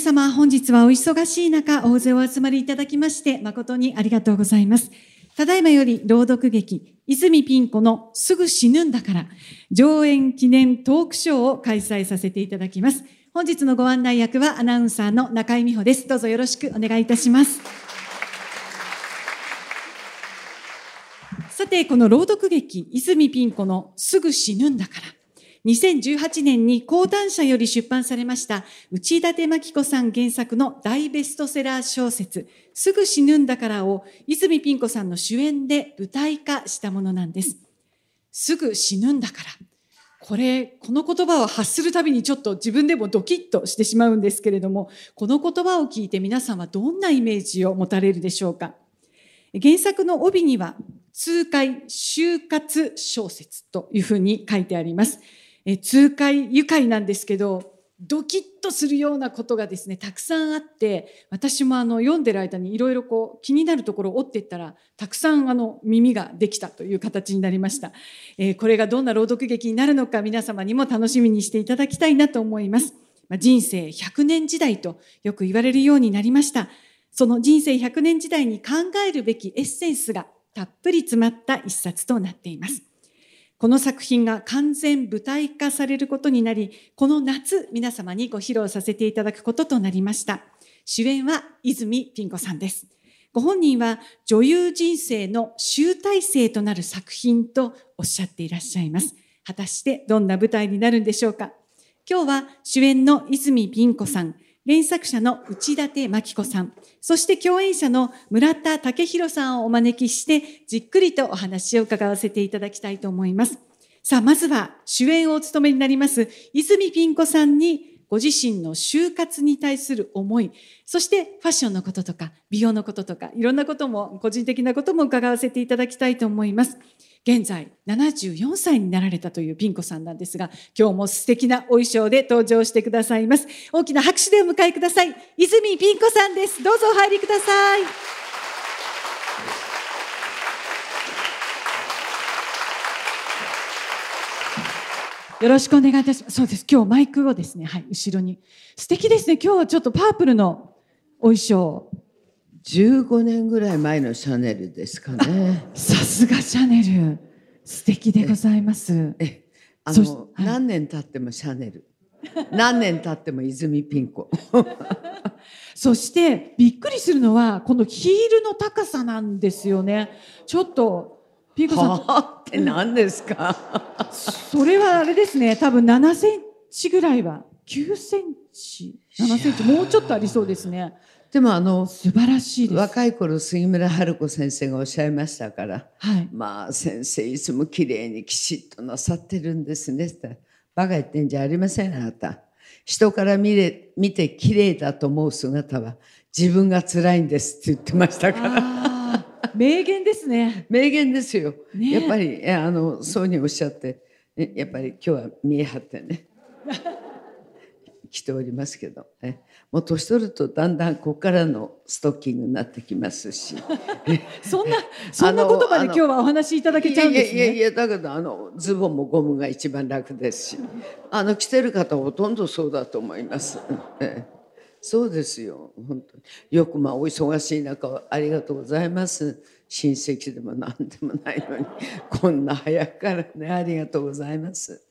様、本日はお忙しい中、大勢お集まりいただきまして、誠にありがとうございます。ただいまより朗読劇、泉ピン子のすぐ死ぬんだから、上演記念トークショーを開催させていただきます。本日のご案内役はアナウンサーの中井美穂です。どうぞよろしくお願いいたします。さて、この朗読劇、泉ピン子のすぐ死ぬんだから。2018年に講談社より出版されました内館真紀子さん原作の大ベストセラー小説すぐ死ぬんだからを泉ピン子さんの主演で舞台化したものなんです。すぐ死ぬんだから。これ、この言葉を発するたびにちょっと自分でもドキッとしてしまうんですけれども、この言葉を聞いて皆さんはどんなイメージを持たれるでしょうか。原作の帯には、痛快就活小説というふうに書いてあります。え痛快愉快なんですけどドキッとするようなことがですねたくさんあって私もあの読んでる間にいろいろこう気になるところを追っていったらたくさんあの耳ができたという形になりました、えー、これがどんな朗読劇になるのか皆様にも楽しみにしていただきたいなと思います、まあ、人生100年時代とよく言われるようになりました。その人生100年時代に考えるべきエッセンスがたっぷり詰まった一冊となっています。この作品が完全舞台化されることになり、この夏皆様にご披露させていただくこととなりました。主演は泉ピン子さんです。ご本人は女優人生の集大成となる作品とおっしゃっていらっしゃいます。果たしてどんな舞台になるんでしょうか今日は主演の泉ピン子さん、原作者の内館真紀子さん、そして共演者の村田武弘さんをお招きして、じっくりとお話を伺わせていただきたいと思います。さあ、まずは主演をお務めになります、泉ピン子さんに、ご自身の就活に対する思い、そしてファッションのこととか、美容のこととか、いろんなことも、個人的なことも伺わせていただきたいと思います。現在74歳になられたというピン子さんなんですが、今日も素敵なお衣装で登場してくださいます。大きな拍手でお迎えください。泉ピン子さんです。どうぞお入りください。よろしくお願いいたします。そうです。今日マイクをですね、はい、後ろに。素敵ですね。今日はちょっとパープルのお衣装。15年ぐらい前のシャネルですかね。さすがシャネル。素敵でございます。え、あの、はい、何年経ってもシャネル。何年経っても泉ピン子。そしてびっくりするのはこのヒールの高さなんですよね。ちょっとピン子さん。って何ですか？それはあれですね。多分7センチぐらいは9センチ、7センチもうちょっとありそうですね。でもあの素晴らしい若い頃杉村春子先生がおっしゃいましたから、はい、まあ先生いつも綺麗にきちっとなさってるんですねって。バカ言ってんじゃありませんあなた。人から見れ見て綺麗だと思う姿は自分が辛いんですって言ってましたから。名言ですね。名言ですよ、ね、やっぱりあのそうにおっしゃってやっぱり今日は見え張ってね 来ておりますけど、ね、もう年取るとだんだんここからのストッキングになってきますし。そんなそんな言葉で今日はお話しいただけちゃうんですね。いやいやだけどあのズボンもゴムが一番楽ですし。あの着てる方ほとんどそうだと思います。そうですよ。本当に。よくまあお忙しい中ありがとうございます。親戚でも何でもないのに。こんな早くからねありがとうございます。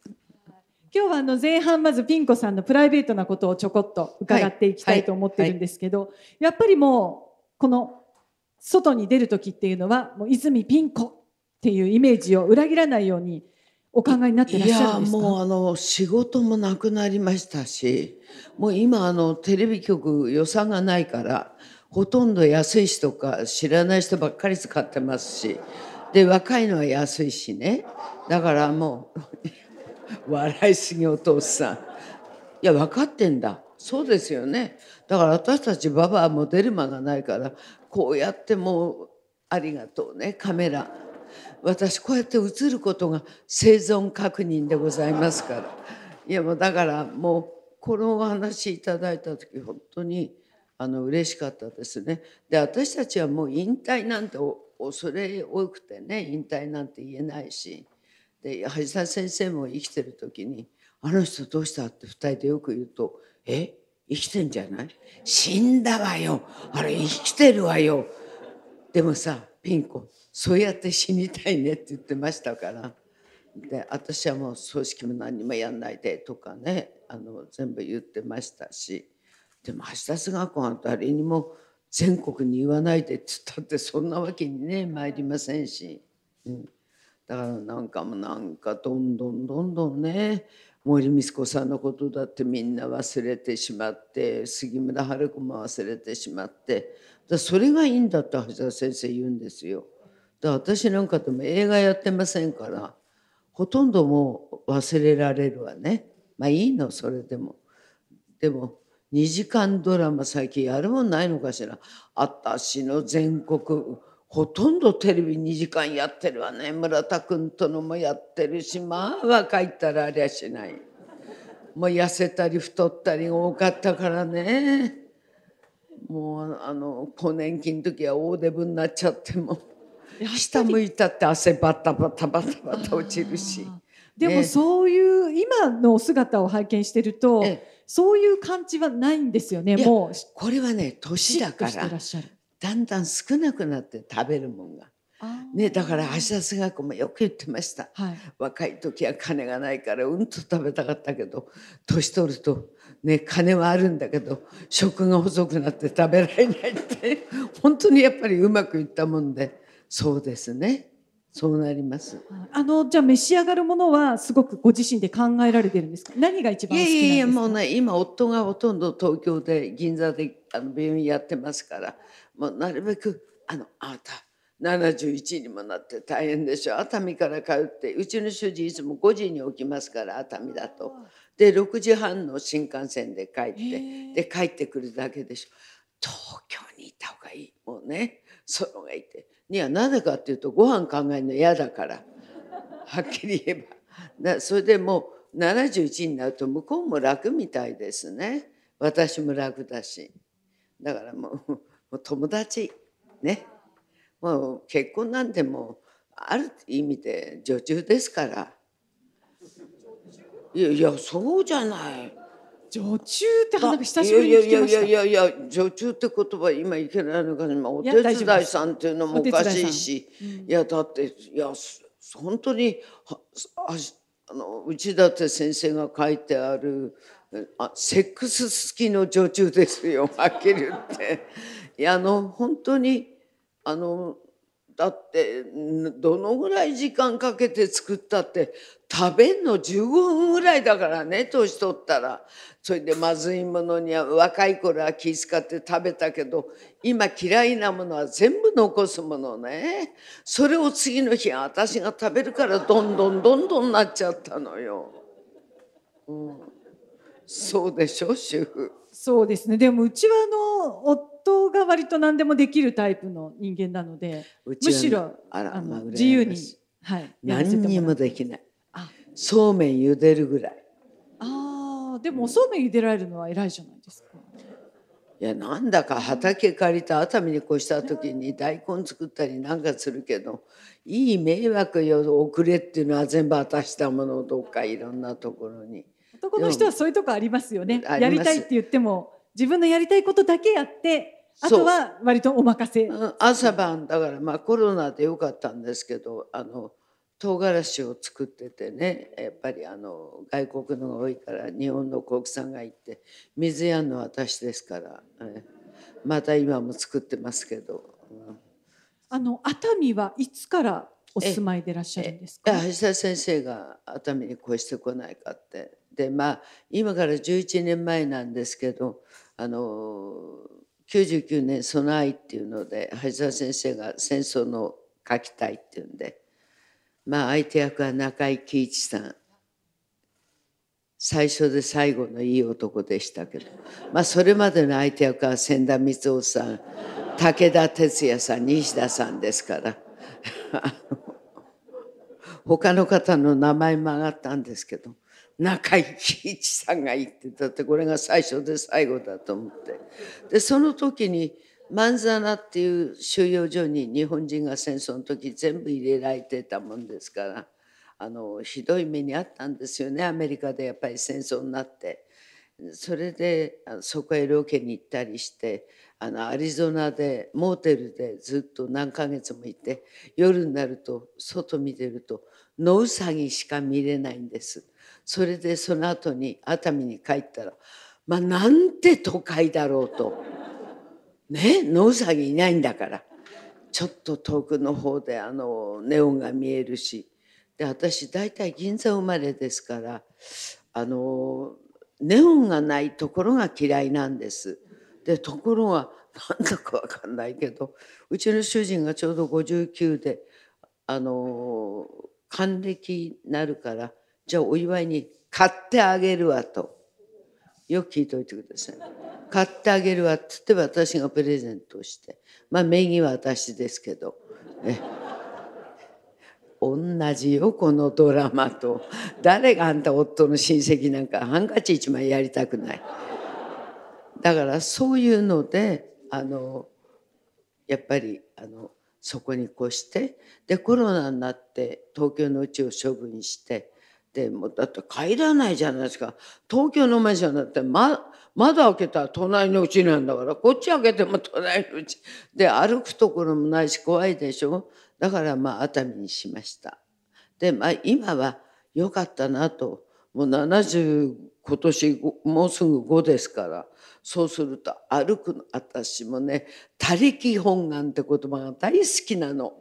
今日はあの前半まずピン子さんのプライベートなことをちょこっと伺っていきたいと思ってるんですけど、やっぱりもうこの外に出る時っていうのはもう泉ピン子っていうイメージを裏切らないようにお考えになってらっしゃるんですか？いやもうあの仕事もなくなりましたしもう今あのテレビ局予算がないからほとんど安い人か知らない人ばっかり使ってますしで若いのは安いしね。だからもう笑いすぎお父さん。いや分かってんだ。そうですよね。だから私たちババアも出る間がないからこうやってもうありがとうねカメラ。私こうやって映ることが生存確認でございますから。いやもうだからもうこのお話いただいた時本当にあの嬉しかったですね。で私たちはもう引退なんて恐れ多くてね引退なんて言えないし。で橋田先生も生きてる時に「あの人どうした?」って2人でよく言うと「え生きてんじゃない？死んだわよ。あれ生きてるわよ。でもさピン子そうやって死にたいねって言ってましたから。で私はもう葬式も何にもやんないでとかねあの全部言ってましたし。でも橋田須学校は誰にも全国に言わないでって言ったってそんなわけにね参りませんし、うん、だからなんかもなんかどんどんどんどんね森光子さんのことだってみんな忘れてしまって杉村春子も忘れてしまってだそれがいいんだって橋田先生言うんですよ。だ私なんかでも映画やってませんからほとんどもう忘れられるわね。まあいいのそれでも。でも2時間ドラマ最近やるもんないのかしら。私の全国ほとんどテレビ2時間やってるわね。村田君とのもやってるし。まあ若いったらありゃしない。もう痩せたり太ったり多かったからね。もうあの更年期の時は大デブになっちゃっても。下向いたって汗バタバタバタバタ落ちるし。でもそういう今のお姿を拝見してると、そういう感じはないんですよね。もうこれはね年だからだんだん少なくなって食べるもんが。ね、だから橋田須賀子もよく言ってました、はい、若い時は金がないからうんと食べたかったけど年取ると、ね、金はあるんだけど食が細くなって食べられないって 本当にやっぱりうまくいったもんでそうですねそうなります。あのじゃあ召し上がるものはすごくご自身で考えられてるんですか？何が一番好きなんですか？いやいやもうね今夫がほとんど東京で銀座であの病院やってますから、もうなるべくあのあなた71にもなって大変でしょ。熱海から帰ってうちの主人いつも5時に起きますから熱海だと。で6時半の新幹線で帰ってで帰ってくるだけでしょ。東京にいた方がいい。もうねそのがいて。いやなぜかっていうとご飯考えるの嫌だから。はっきり言えば。だそれでもう71になると向こうも楽みたいですね。私も楽だし。だからもうもう友達ね。もう結婚なんてもうある意味で女中ですから。いやいやそうじゃない。女中って話久しぶりに聞きました。いやいやいやいや女中って言葉今いけないのかな。お手伝いさんっていうのもおかしいし。い,、いやだっていや本当にああの内館先生が書いてあるあセックス好きの女中ですよはっきり言って。いやあの本当にあのだってどのぐらい時間かけて作ったって食べんの15分ぐらいだからね年取ったらそれでまずいものには若い頃は気遣って食べたけど今嫌いなものは全部残すものねそれを次の日私が食べるからどんどんどんどんなっちゃったのよ。うん、そうでしょ主婦。そうですねでもうちはあの夫が割と何でもできるタイプの人間なのでむしろあら、まあ、自由に、はい、何にもできない。そうめん茹でるぐらい。ああでもそうめん茹でられるのは偉いじゃないですか。いやなんだか畑借りた熱海に越した時に大根作ったりなんかするけどいい迷惑よ遅れっていうのは全部渡したものをどっかいろんなところに。男の人はそういうとこありますよね。やりたいって言っても自分のやりたいことだけやってあとは割とお任せ。朝晩だからまあコロナでよかったんですけどあの唐辛子を作っててねやっぱりあの外国のが多いから日本の国産がいって水やんの私ですから、また今も作ってますけど。あの熱海はいつからお住まいでいらっしゃるんですか？橋田先生が熱海に越してこないかってでまあ今から11年前なんですけどあの99年「その愛」っていうので橋田先生が戦争の書きたいっていうんで。まあ相手役は中井貴一さん。最初で最後のいい男でしたけど。まあそれまでの相手役は千田光雄さん。武田鉄矢さん西田さんですから。他の方の名前も上がったんですけど。中井貴一さんが言ってたってこれが最初で最後だと思ってでその時にマンザナっていう収容所に日本人が戦争の時全部入れられてたもんですからあのひどい目にあったんですよねアメリカでやっぱり戦争になってそれでそこへロケに行ったりしてあのアリゾナでモーテルでずっと何ヶ月もいて夜になると外見てると野ウサギしか見れないんです。それでその後に熱海に帰ったらまあなんて都会だろうと。ね野ウサギいないんだから。ちょっと遠くの方であのネオンが見えるし。で私大体銀座生まれですからあのネオンがないところが嫌いなんです。でところがなんだかわかんないけどうちの主人がちょうど59であの還暦になるからじゃあお祝いに買ってあげるわとよく聞いておいてください。買ってあげるわって言って私がプレゼントしてまあ名義は私ですけど。え同じよこのドラマと誰があんた夫の親戚なんかハンカチ一枚やりたくないだからそういうのであのやっぱりあのそこに越してでコロナになって東京の家を処分してでもうだって帰らないじゃないですか東京のマンションだって、ま、窓開けたら隣の家なんだからこっち開けても隣の家で歩くところもないし怖いでしょだからまあ熱海にしました。でまあ今は良かったなともう70今年もうすぐ5ですからそうすると歩くの私もね「他力本願」って言葉が大好きなの。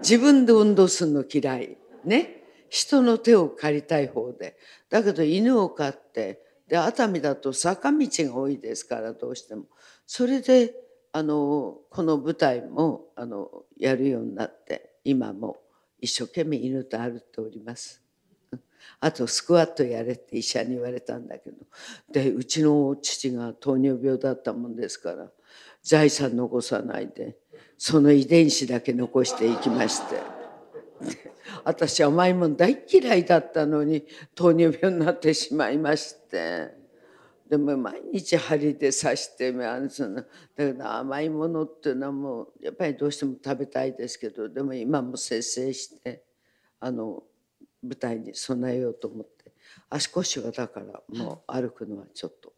自分で運動するの嫌い。ね。人の手を借りたい方で。だけど犬を飼ってで熱海だと坂道が多いですからどうしても。それであのこの舞台もあのやるようになって今も一生懸命犬と歩っております。あとスクワットやれって医者に言われたんだけどでうちの父が糖尿病だったもんですから財産残さないでその遺伝子だけ残していきまして 私甘いもん大嫌いだったのに糖尿病になってしまいまして。でも毎日針で刺してそのだけど甘いものっていうのはもうやっぱりどうしても食べたいですけどでも今も節制してあの舞台に備えようと思って足腰はだからもう歩くのはちょっと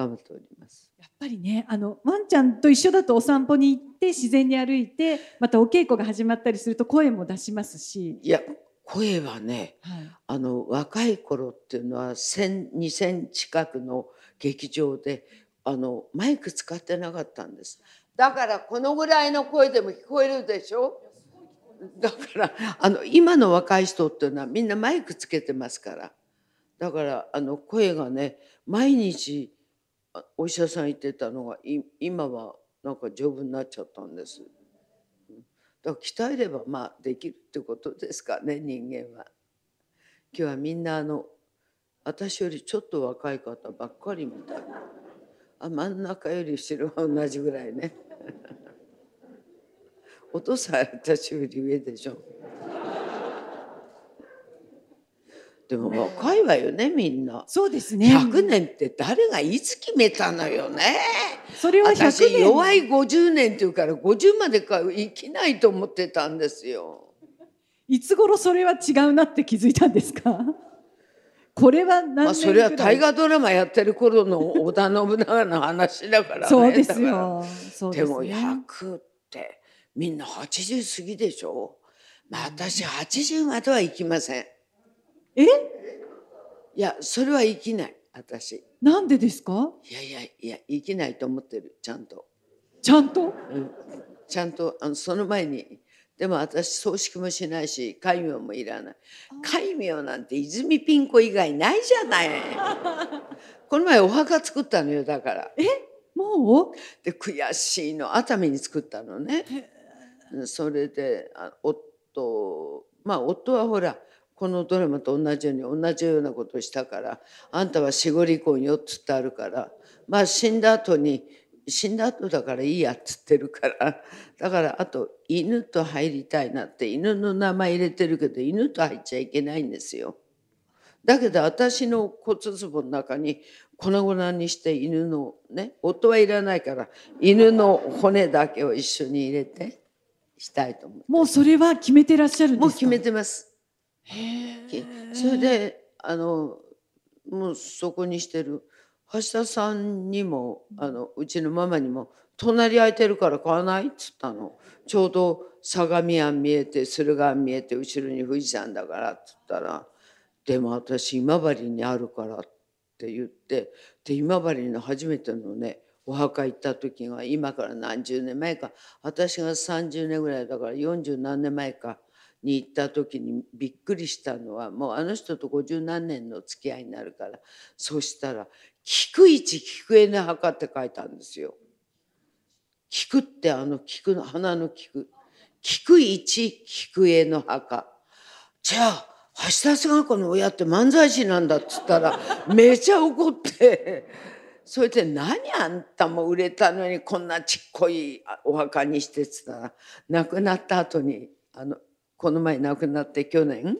頑張っております。やっぱりねあのワンちゃんと一緒だとお散歩に行って自然に歩いてまたお稽古が始まったりすると声も出しますし、いや声はねはい、あの若い頃っていうのは1,0002,000近くの劇場であのマイク使ってなかったんです。だからこのぐらいの声でも聞こえるでしょ？だからあの今の若い人っていうのはみんなマイクつけてますからだからあの声がね毎日あお医者さん言ってたのが今はなんか丈夫になっちゃったんです。だから鍛えればまあできるってことですかね人間は。今日はみんなあの私よりちょっと若い方ばっかりみたいあ真ん中より後ろは同じぐらいねお父さん私より上でしょでも若いわよねみんな。そうですね。100年って誰がいつ決めたのよね。それは私100年弱い50年っていうから50までか生きないと思ってたんですよ。いつ頃それは違うなって気づいたんですか？これは何年くらい、まあそれは大河ドラマやってる頃の織田信長の話だからねそうですよ。そうでもですね100ってみんな80過ぎでしょ？まあ私80までは行きませんえ？いやそれは生きない私。なんでですか？いやいやいや生きないと思ってるちゃんと、ちゃんと？うん、ちゃんとあのその前に。でも私葬式もしないし戒名もいらない。戒名なんて泉ピン子以外ないじゃない。この前お墓作ったのよだから。もう？で悔しいの。熱海に作ったのね。うんそれであ夫まあ夫はほらこのドラマと同じように同じようなことをしたからあんたは死後離婚よっつってあるからまあ死んだ後に死んだ後だからいいやっつってるからだからあと犬と入りたいなって犬の名前入れてるけど犬と入っちゃいけないんですよ。だけど私の骨壺の中に粉々にして犬のね夫はいらないから犬の骨だけを一緒に入れてしたいと思う。もうそれは決めてらっしゃるんですか？もう決めてます。へそれであのもうそこにしてる。橋田さんにもあのうちのママにも「隣空いてるから買わない?」っつったの。ちょうど相模湾見えて駿河湾見えて後ろに富士山だからっつったら「でも私今治にあるから」って言ってで今治の初めてのねお墓行った時が今から何十年前か。私が30年ぐらいだから40何年前か。に行った時にびっくりしたのはもうあの人と50何年の付き合いになるからそしたら「菊一菊江の墓」って書いたんですよ。菊ってあの菊の花の菊。菊一菊江の墓。じゃあ橋田壽賀子の親って漫才師なんだっつったらめちゃ怒ってそれで何あんたも売れたのにこんなちっこいお墓にしてっつったら亡くなった後にあのこの前亡くなって去年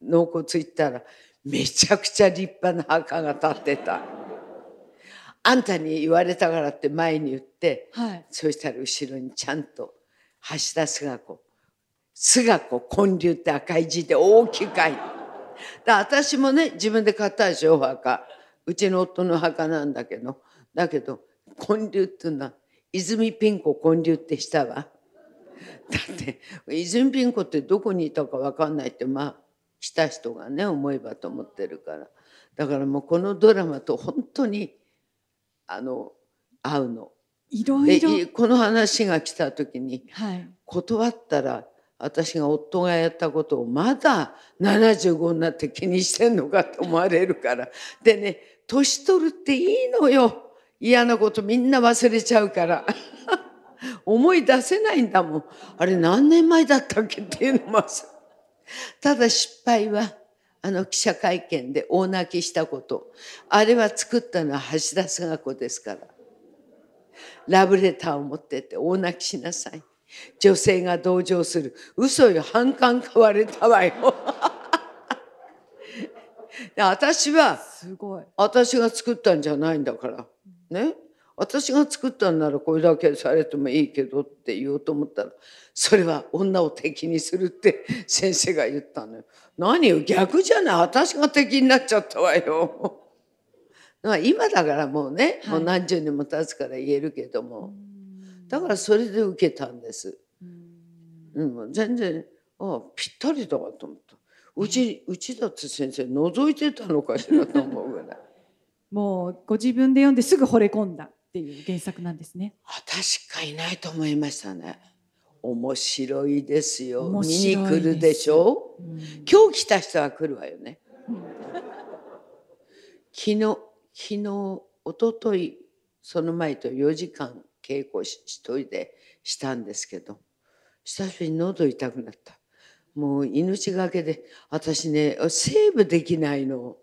納骨行ったらめちゃくちゃ立派な墓が建ってた。あんたに言われたからって前に言って、はい。そしたら後ろにちゃんと橋田壽賀子寿賀子建立って赤い字で大きく書いてで私もね自分で買ったでしょお墓うちの夫の墓なんだけどだけど建立っていうのは泉ピン子建立ってしたわだって泉ピン子ってどこにいたか分かんないってまあ来た人がね思えばと思ってるからだからもうこのドラマと本当にあの合うの。いろでいろ。いこの話が来た時にはい。断ったら私が夫がやったことをまだ75になって気にしてんのかと思われるからでね年取るっていいのよ嫌なことみんな忘れちゃうから思い出せないんだもんあれ何年前だったっけっていうのもさただ失敗はあの記者会見で大泣きしたことあれは作ったのは橋田壽賀子ですからラブレターを持ってって大泣きしなさい。女性が同情する。嘘よ、反感買われたわよ。で私は、すごい。私が作ったんじゃないんだから。ね？私が作ったんならこれだけされてもいいけどって言おうと思ったら、それは女を敵にするって先生が言ったのよ。何よ、逆じゃない？私が敵になっちゃったわよ。まあ今だからもうね、はいもう何十年も経つから言えるけども。だからそれで受けたんです。うん、全然ああぴったりだわと思った。うちうちだって先生覗いてたのかしらと思うぐらい。もうご自分で読んですぐ惚れ込んだっていう原作なんですね。私しかいないと思いましたね。面白いですよ。見に来るでしょ？うん今日来た人は来るわよね。昨日昨日一昨日その前と4時間稽古し一人でしたんですけど久しぶりに喉痛くなったもう命がけで私ねセーブできないの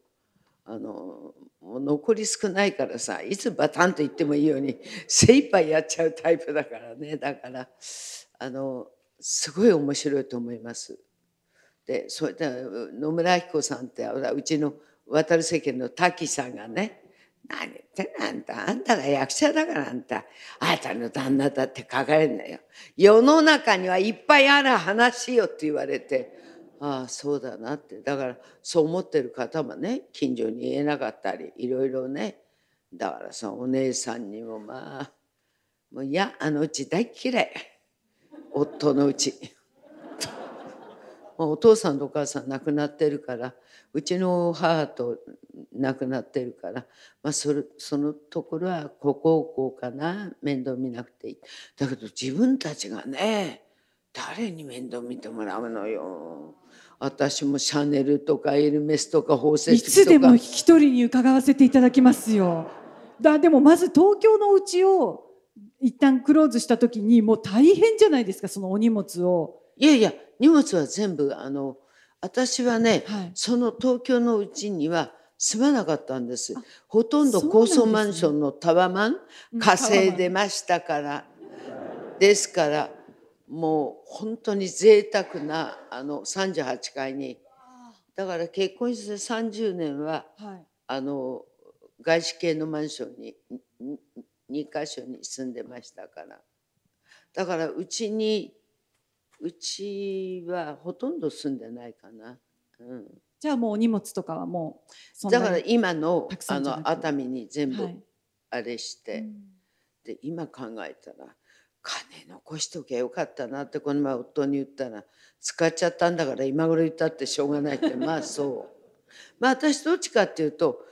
あのもう残り少ないからさいつバタンと言ってもいいように精一杯やっちゃうタイプだからねだからあのすごい面白いと思います。でそれで野村明子さんってうちの渡る世間の滝さんがね「何言ってんのあんたあんたが役者だからあんたあなたの旦那だって書かれんのよ世の中にはいっぱいある話よ」って言われてああそうだなって。だからそう思ってる方もね近所に言えなかったりいろいろね。だからさお姉さんにもまあもういやあのうち大嫌い。夫のうち。もうお父さんとお母さん亡くなってるからうちの母と亡くなってるから、まあ、それそのところはこここうかな面倒見なくていい。だけど自分たちがね誰に面倒見てもらうのよ。私もシャネルとかエルメスとか宝石いつとかでも一人に伺わせていただきますよ。だでもまず東京のうちを一旦クローズした時にもう大変じゃないですかそのお荷物を。いやいや荷物は全部あの私はね、はいその東京のうちには住まなかったんですあ。ほとんど高層マンションのタワマンうん稼いでましたから。ですからもう本当に贅沢なあの38階に。だから結婚して30年ははい。あの外資系のマンションに2箇所に住んでましたから。だからうちにうちはほとんど住んでないかな。うん、じゃあもうお荷物とかはもうだから今のあの熱海に全部はい。あれして、うん。で今考えたら金残しときゃよかったなってこの前夫に言ったら使っちゃったんだから今頃言ったってしょうがないって。まあそう。まあ私どっちかっていうと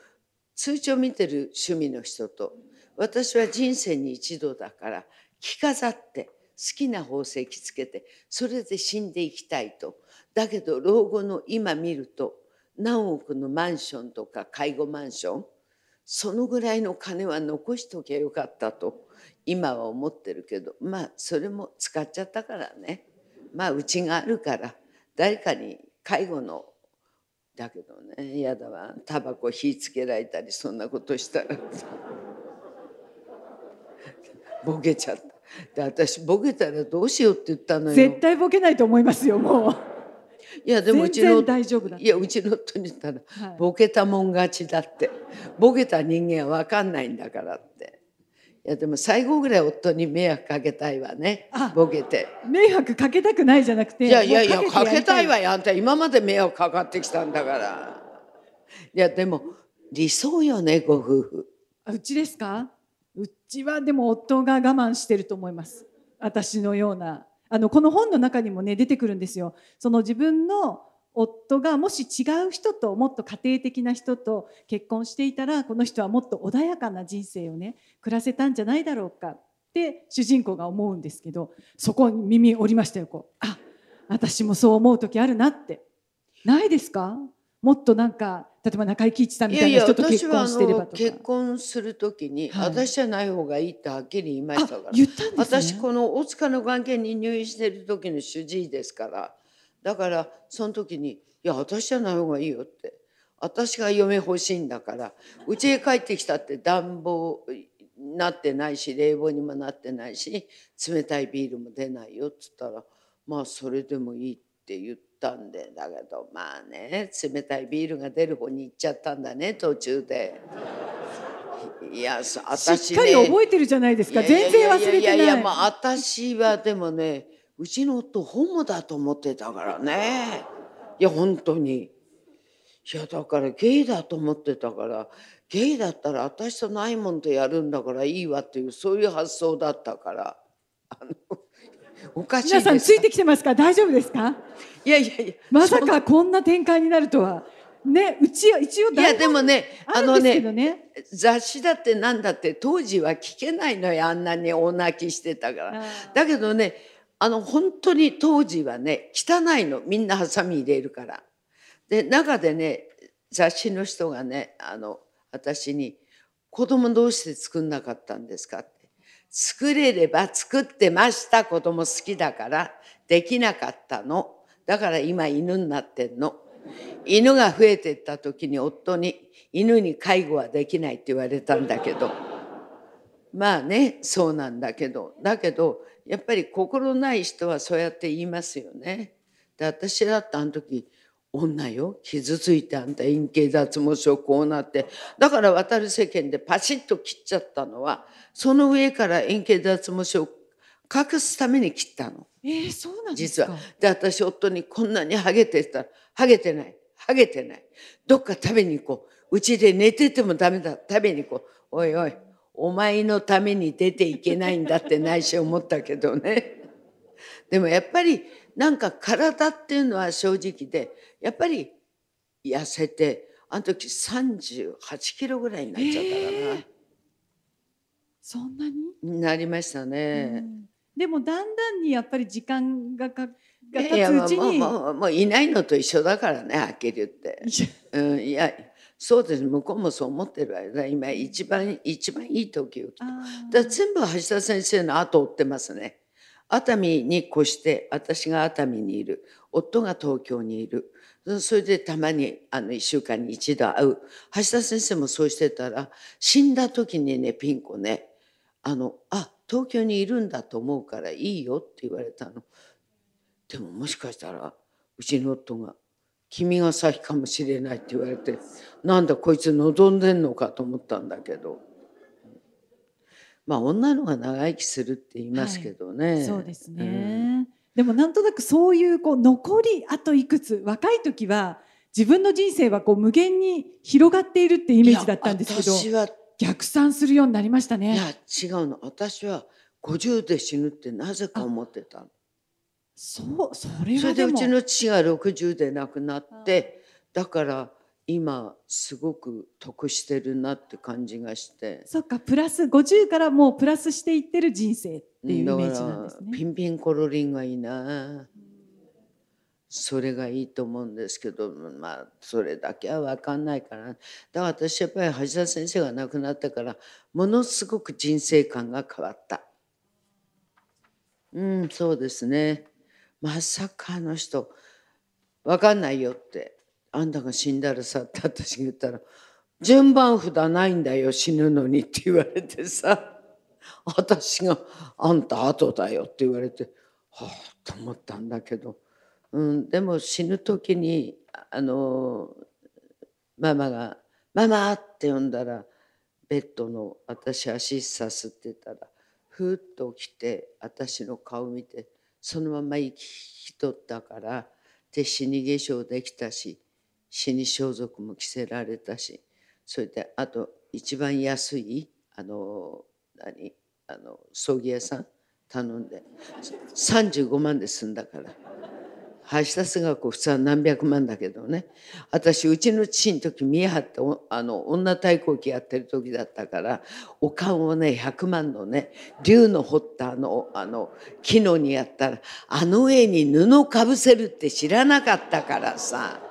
通帳見てる趣味の人と私は人生に一度だから着飾って好きな宝石つけてそれで死んでいきたいと。だけど老後の今見ると何億のマンションとか介護マンションそのぐらいの金は残しときゃよかったと。今は思ってるけどまあそれも使っちゃったからね。まあうちがあるから誰かに介護のだけどね嫌だわ。タバコ火つけられたりそんなことしたら。ボケちゃった。で私ボケたらどうしようって言ったのよ。絶対ボケないと思いますよもう。いやでもうち全の然大丈夫だいやうちの夫に言ったらはい。ボケたもん勝ちだって。ボケた人間は分かんないんだからっていやでも最後ぐらい夫に迷惑かけたいわね。あボケて。迷惑かけたくないじゃなくていやいやいやかけたいわよ。あんた今まで迷惑かかってきたんだから。いやでも理想よねご夫婦。あうちですか？うちはでも夫が我慢してると思います。私のような。あのこの本の中にもね出てくるんですよ。その自分の夫がもし違う人ともっと家庭的な人と結婚していたらこの人はもっと穏やかな人生をね暮らせたんじゃないだろうか。って主人公が思うんですけどそこに耳折りましたよこう。あ私もそう思う時あるなって。ないですか？もっとなんか例えば中井貴一さんみたいな人と結婚してればとか。結婚する時に、はい。私じゃない方がいいってはっきり言いましたから。あ言ったんですね。私この大塚の眼鏡に入院してる時の主治医ですからだからその時に「いや私じゃない方がいいよ」って私が嫁欲しいんだからうちへ帰ってきたって暖房なってないし冷房にもなってないし冷たいビールも出ないよっつったらまあそれでもいいって言ったんでだけどまあね冷たいビールが出る方に行っちゃったんだね途中で。いやそし私っかりね覚えてるじゃないですか。全然忘れていやいやいない。やまあ私はでもねうちの夫ホモだと思ってたからね。いや本当に。いやだからゲイだと思ってたから。ゲイだったら私とないもんとやるんだからいいわっていうそういう発想だったから。あのおかしい皆さんついてきてますか？大丈夫ですか？いやいやいや。まさかこんな展開になるとは。ね、うちは一応いやでもねあのねね。雑誌だってなんだって当時は聞けないのよあんなに大泣きしてたから。だけどねあの本当に当時はね汚いのみんなハサミ入れるから。で中でね雑誌の人がねあの私に「子供どうして作んなかったんですか?」って「作れれば作ってました子供好きだからできなかったのだから今犬になってんの」犬が増えてった時に夫に「犬に介護はできない」って言われたんだけど。まあねそうなんだけどだけどやっぱり心ない人はそうやって言いますよね。で私だってあの時女よ。傷ついてあんた陰茎脱毛症こうなって。だから渡る世間でパシッと切っちゃったのはその上から円形脱毛症を隠すために切ったの。えー、そうなんですか。実は。で私夫にこんなにハゲてたらハゲてない。ハゲてない。どっか食べに行こう。うちで寝ててもダメだ。食べに行こう。おいおいお前のために出ていけないんだって内心思ったけどねでもやっぱりなんか体っていうのは正直でやっぱり痩せてあの時38キロぐらいになっちゃったかな、そんなに、なりましたね。うんでもだんだんにやっぱり時間がかが経いやつうちに。もうもうもういないのと一緒だからねはっきり言って。うん、いやそうです向こうもそう思ってるわよね今一番一番いい時よ。あーだから全部橋田先生の後を追ってますね。熱海に越して私が熱海にいる夫が東京にいるそれでたまにあの1週間に一度会う橋田先生もそうしてたら死んだ時にねピン子ねあのあ東京にいるんだと思うからいいよって言われたの。でももしかしたらうちの夫が「君が先かもしれない」って言われてなんだこいつ望んでんのかと思ったんだけど。まあ女のが長生きするって言いますけどね、そうですうん。ね。でもなんとなくそういうこう残りあといくつ若い時は自分の人生はこう無限に広がっているってイメージだったんですけど私は逆算するようになりましたいね。や違うの。私は50で死ぬってなぜか思ってたのそうそれそれでうちの父が60で亡くなってだから今すごく得してるなって感じがして。そっかプラス50からもうプラスしていってる人生っていうイメージなんですね。ピンピンコロリンがいいな。それがいいと思うんですけどまあそれだけは分かんないからだから私やっぱり橋田先生が亡くなってからものすごく人生観が変わった。うんそうですねまさかあの人分かんないよってあんたが死んだらさって私が言ったら順番札ないんだよ死ぬのにって言われてさ私が「あんた後だよ」って言われてはあと思ったんだけど、うん、でも死ぬ時にあのママが「ママ!」って呼んだらベッドの私足さすってたらふーっと起きて私の顔見てそのまま生きとったからで死に化粧できたし死に装束も着せられたしそれであと一番安いあの何あの葬儀屋さん頼んで35万で済んだから。橋田須賀子普通は何百万だけどね。私うちの父の時見え張ってあの女太鼓記やってる時だったからおかんをね100万のね竜の彫ったあのあの木のにやったらあの上に布かぶせるって知らなかったからさ。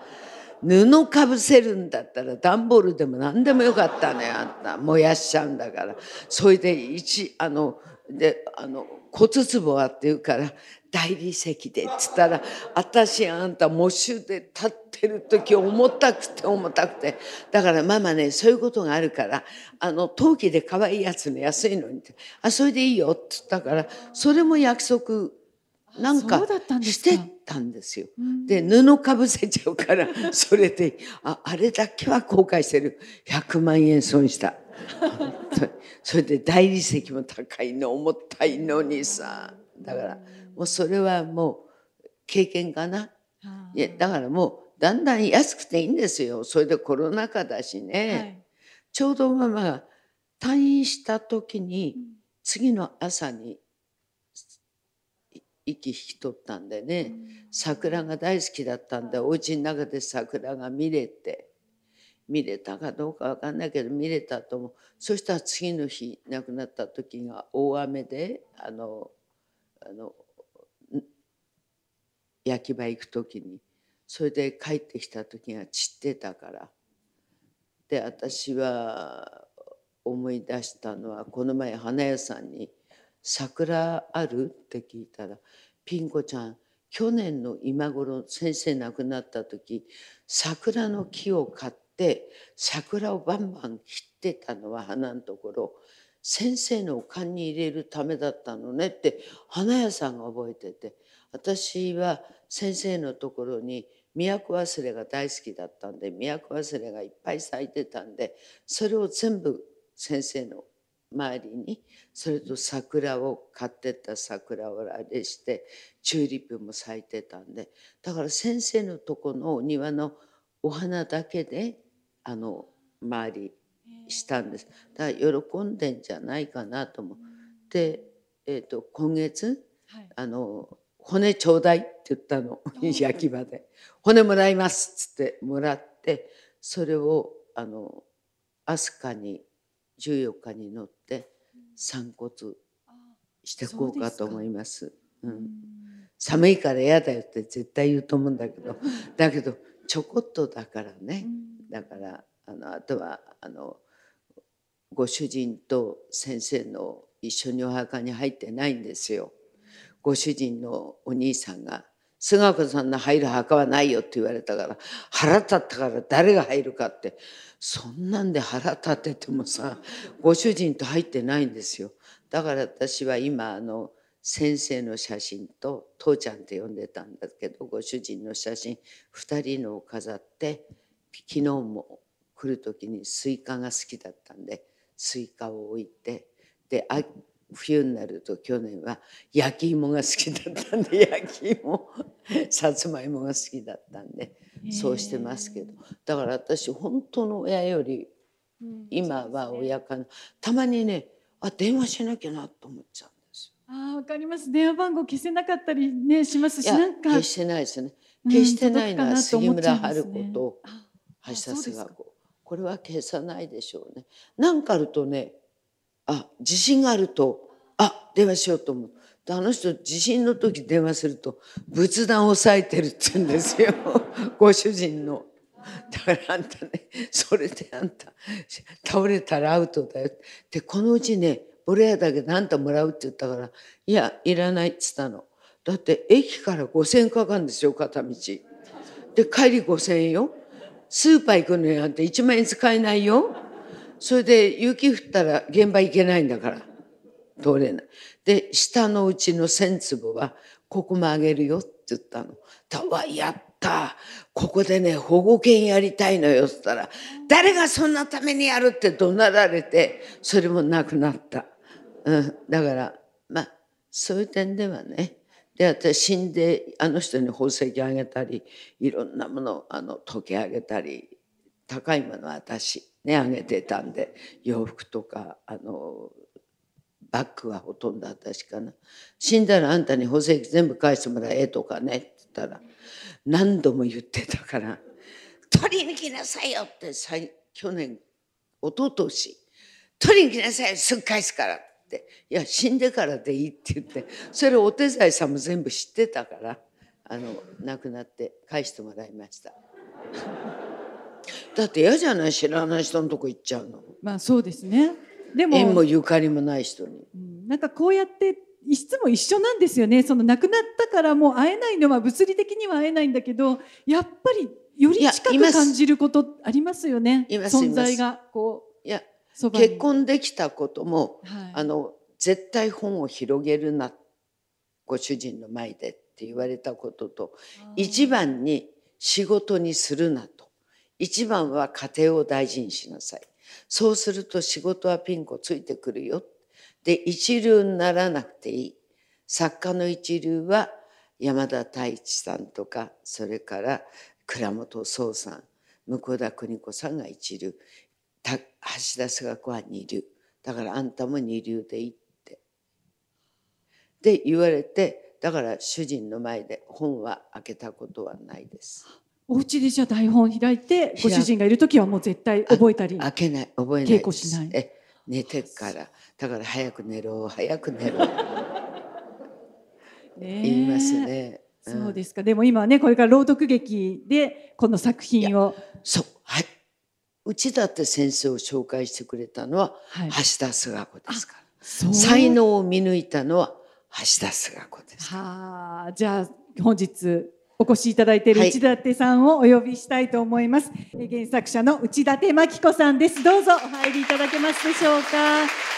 布かぶせるんだったら段ボールでも何でもよかったねあんた。燃やしちゃうんだから。それで一あのであの骨壺はって言うから大理石でっつったら私あんた喪主で立ってる時重たくて重たくてだからママねそういうことがあるからあの陶器で可愛いやつの安いのにってあそれでいいよっつったからそれも約束なんかそうだったんですか。してたんですよ。うん。で布かぶせちゃうからそれでああれだけは後悔してる。100万円損した それで大理石も高いの重たいのにさ。だからもうそれはもう経験かな。あいやだからもうだんだん安くていいんですよ。それでコロナ禍だしね、はい。ちょうどママが退院した時にうん。次の朝にい息引き取ったんでね、桜が大好きだったんでお家の中で桜が見れて見れたかどうかわかんないけど見れたと思うそしたら次の日亡くなった時が大雨であのあの焼き場行く時にそれで帰ってきた時が散ってたからで私は思い出したのはこの前花屋さんに「桜ある?」って聞いたら「ピン子ちゃん去年の今頃先生亡くなった時桜の木を買って桜をバンバン切ってたのは花のところ。先生のお棺に入れるためだったのねって花屋さんが覚えてて。私は先生のところに都忘れが大好きだったんで都忘れがいっぱい咲いてたんでそれを全部先生の周りにそれと桜を買ってった桜をあれしてチューリップも咲いてたんで。だから先生のとこのお庭のお花だけであの周りしたんです。だから喜んでんじゃないかなと思って、えー、と今月はい。あの骨ちょうだいって言ったの。焼き場で。骨もらいますっつってもらってそれをあの飛鳥に14日に乗って散骨してこうかと思います。ううん。ん、寒いから嫌だよって絶対言うと思うんだけど。だけどちょこっとだからねだからあのあとはあのご主人と先生の一緒にお墓に入ってないんですよ。ご主人のお兄さんが「菅子さんの入る墓はないよ」って言われたから腹立ったから誰が入るかってそんなんで腹立ててもさご主人と入ってないんですよ。だから私は今あの先生の写真と父ちゃんって呼んでたんだけどご主人の写真2人のを飾って昨日も来る時にスイカが好きだったんでスイカを置いてであ冬になると去年は焼き芋が好きだったんで 焼き芋さつまいもが好きだったんでそうしてますけど。だから私本当の親よりうん。今は親かな。たまにねあ電話しなきゃなと思っちゃうんですああわかります。電話番号消せなかったりねしますしなんか。決してないですね。うん決してないのは杉村春子とあ橋田そうですか。壽賀子これは消さないでしょうね。なんかあるとねあ地震があるとあ電話しようと思う。であの人地震の時電話すると仏壇を押さえてるって言うんですよ。ご主人の。だからあんたねそれであんた倒れたらアウトだよ。でこのうちねボレアだけどあんたもらうって言ったからいやいらないっつったの。だって駅から5,000円かかるんですよ片道。で帰り5,000円よスーパー行くのにあんた1万円使えないよ。それで雪降ったら現場行けないんだから。通れない。で下のうちの1,000坪はここもあげるよって言ったの。だわやった。ここでね保護犬やりたいのよ。っつったら誰がそんなためにやるって怒鳴られてそれもなくなった。うん、だからまあそういう点ではねで私死んであの人に宝石あげたりいろんなものあの時計あげたり高いもの私ねあげてたんで洋服とかあのバッグはほとんど私かな。死んだらあんたに宝石全部返してもらえとかねって言ったら何度も言ってたから「取りに来なさいよ」って去年一昨年取りに来なさいよすぐ返すから」って「いや死んでからでいい」って言ってそれお手伝いさんも全部知ってたからあの亡くなって返してもらいました。だって嫌じゃない知らない人のとこ行っちゃうの。まあそうですね。でも縁もゆかりもない人に。うんなんかこうやっていつも一緒なんですよね。その亡くなったからもう会えないのは物理的には会えないんだけどやっぱりより近く感じることありますよね。存在がこう結婚できたこともはい。あの絶対本を広げるなご主人の前でって言われたことと一番に仕事にするなと。一番は家庭を大事にしなさい。そうすると仕事はピンコついてくるよ。で一流にならなくていい。作家の一流は山田太一さんとかそれから倉本壮さん向田邦子さんが一流。た橋田壽賀子は二流。だからあんたも二流でいいって。で言われてだから主人の前で本は開けたことはないです。お家でじゃあ台本開いて開ご主人がいる時はもう絶対覚えたり。開けない。覚えない稽古しない。え寝てっから。だから早く寝ろ。早く寝ろ。ね言いますね。ん。そうですか。でも今はねこれから朗読劇でこの作品を。そう。はい。うちだって先生を紹介してくれたのははい橋田壽賀子ですから。そう才能を見抜いたのは橋田壽賀子です。はあ、じゃあ本日お越しいただいているはい内館さんをお呼びしたいと思います。え原作者の内館真紀子さんです。どうぞお入りいただけますでしょうか。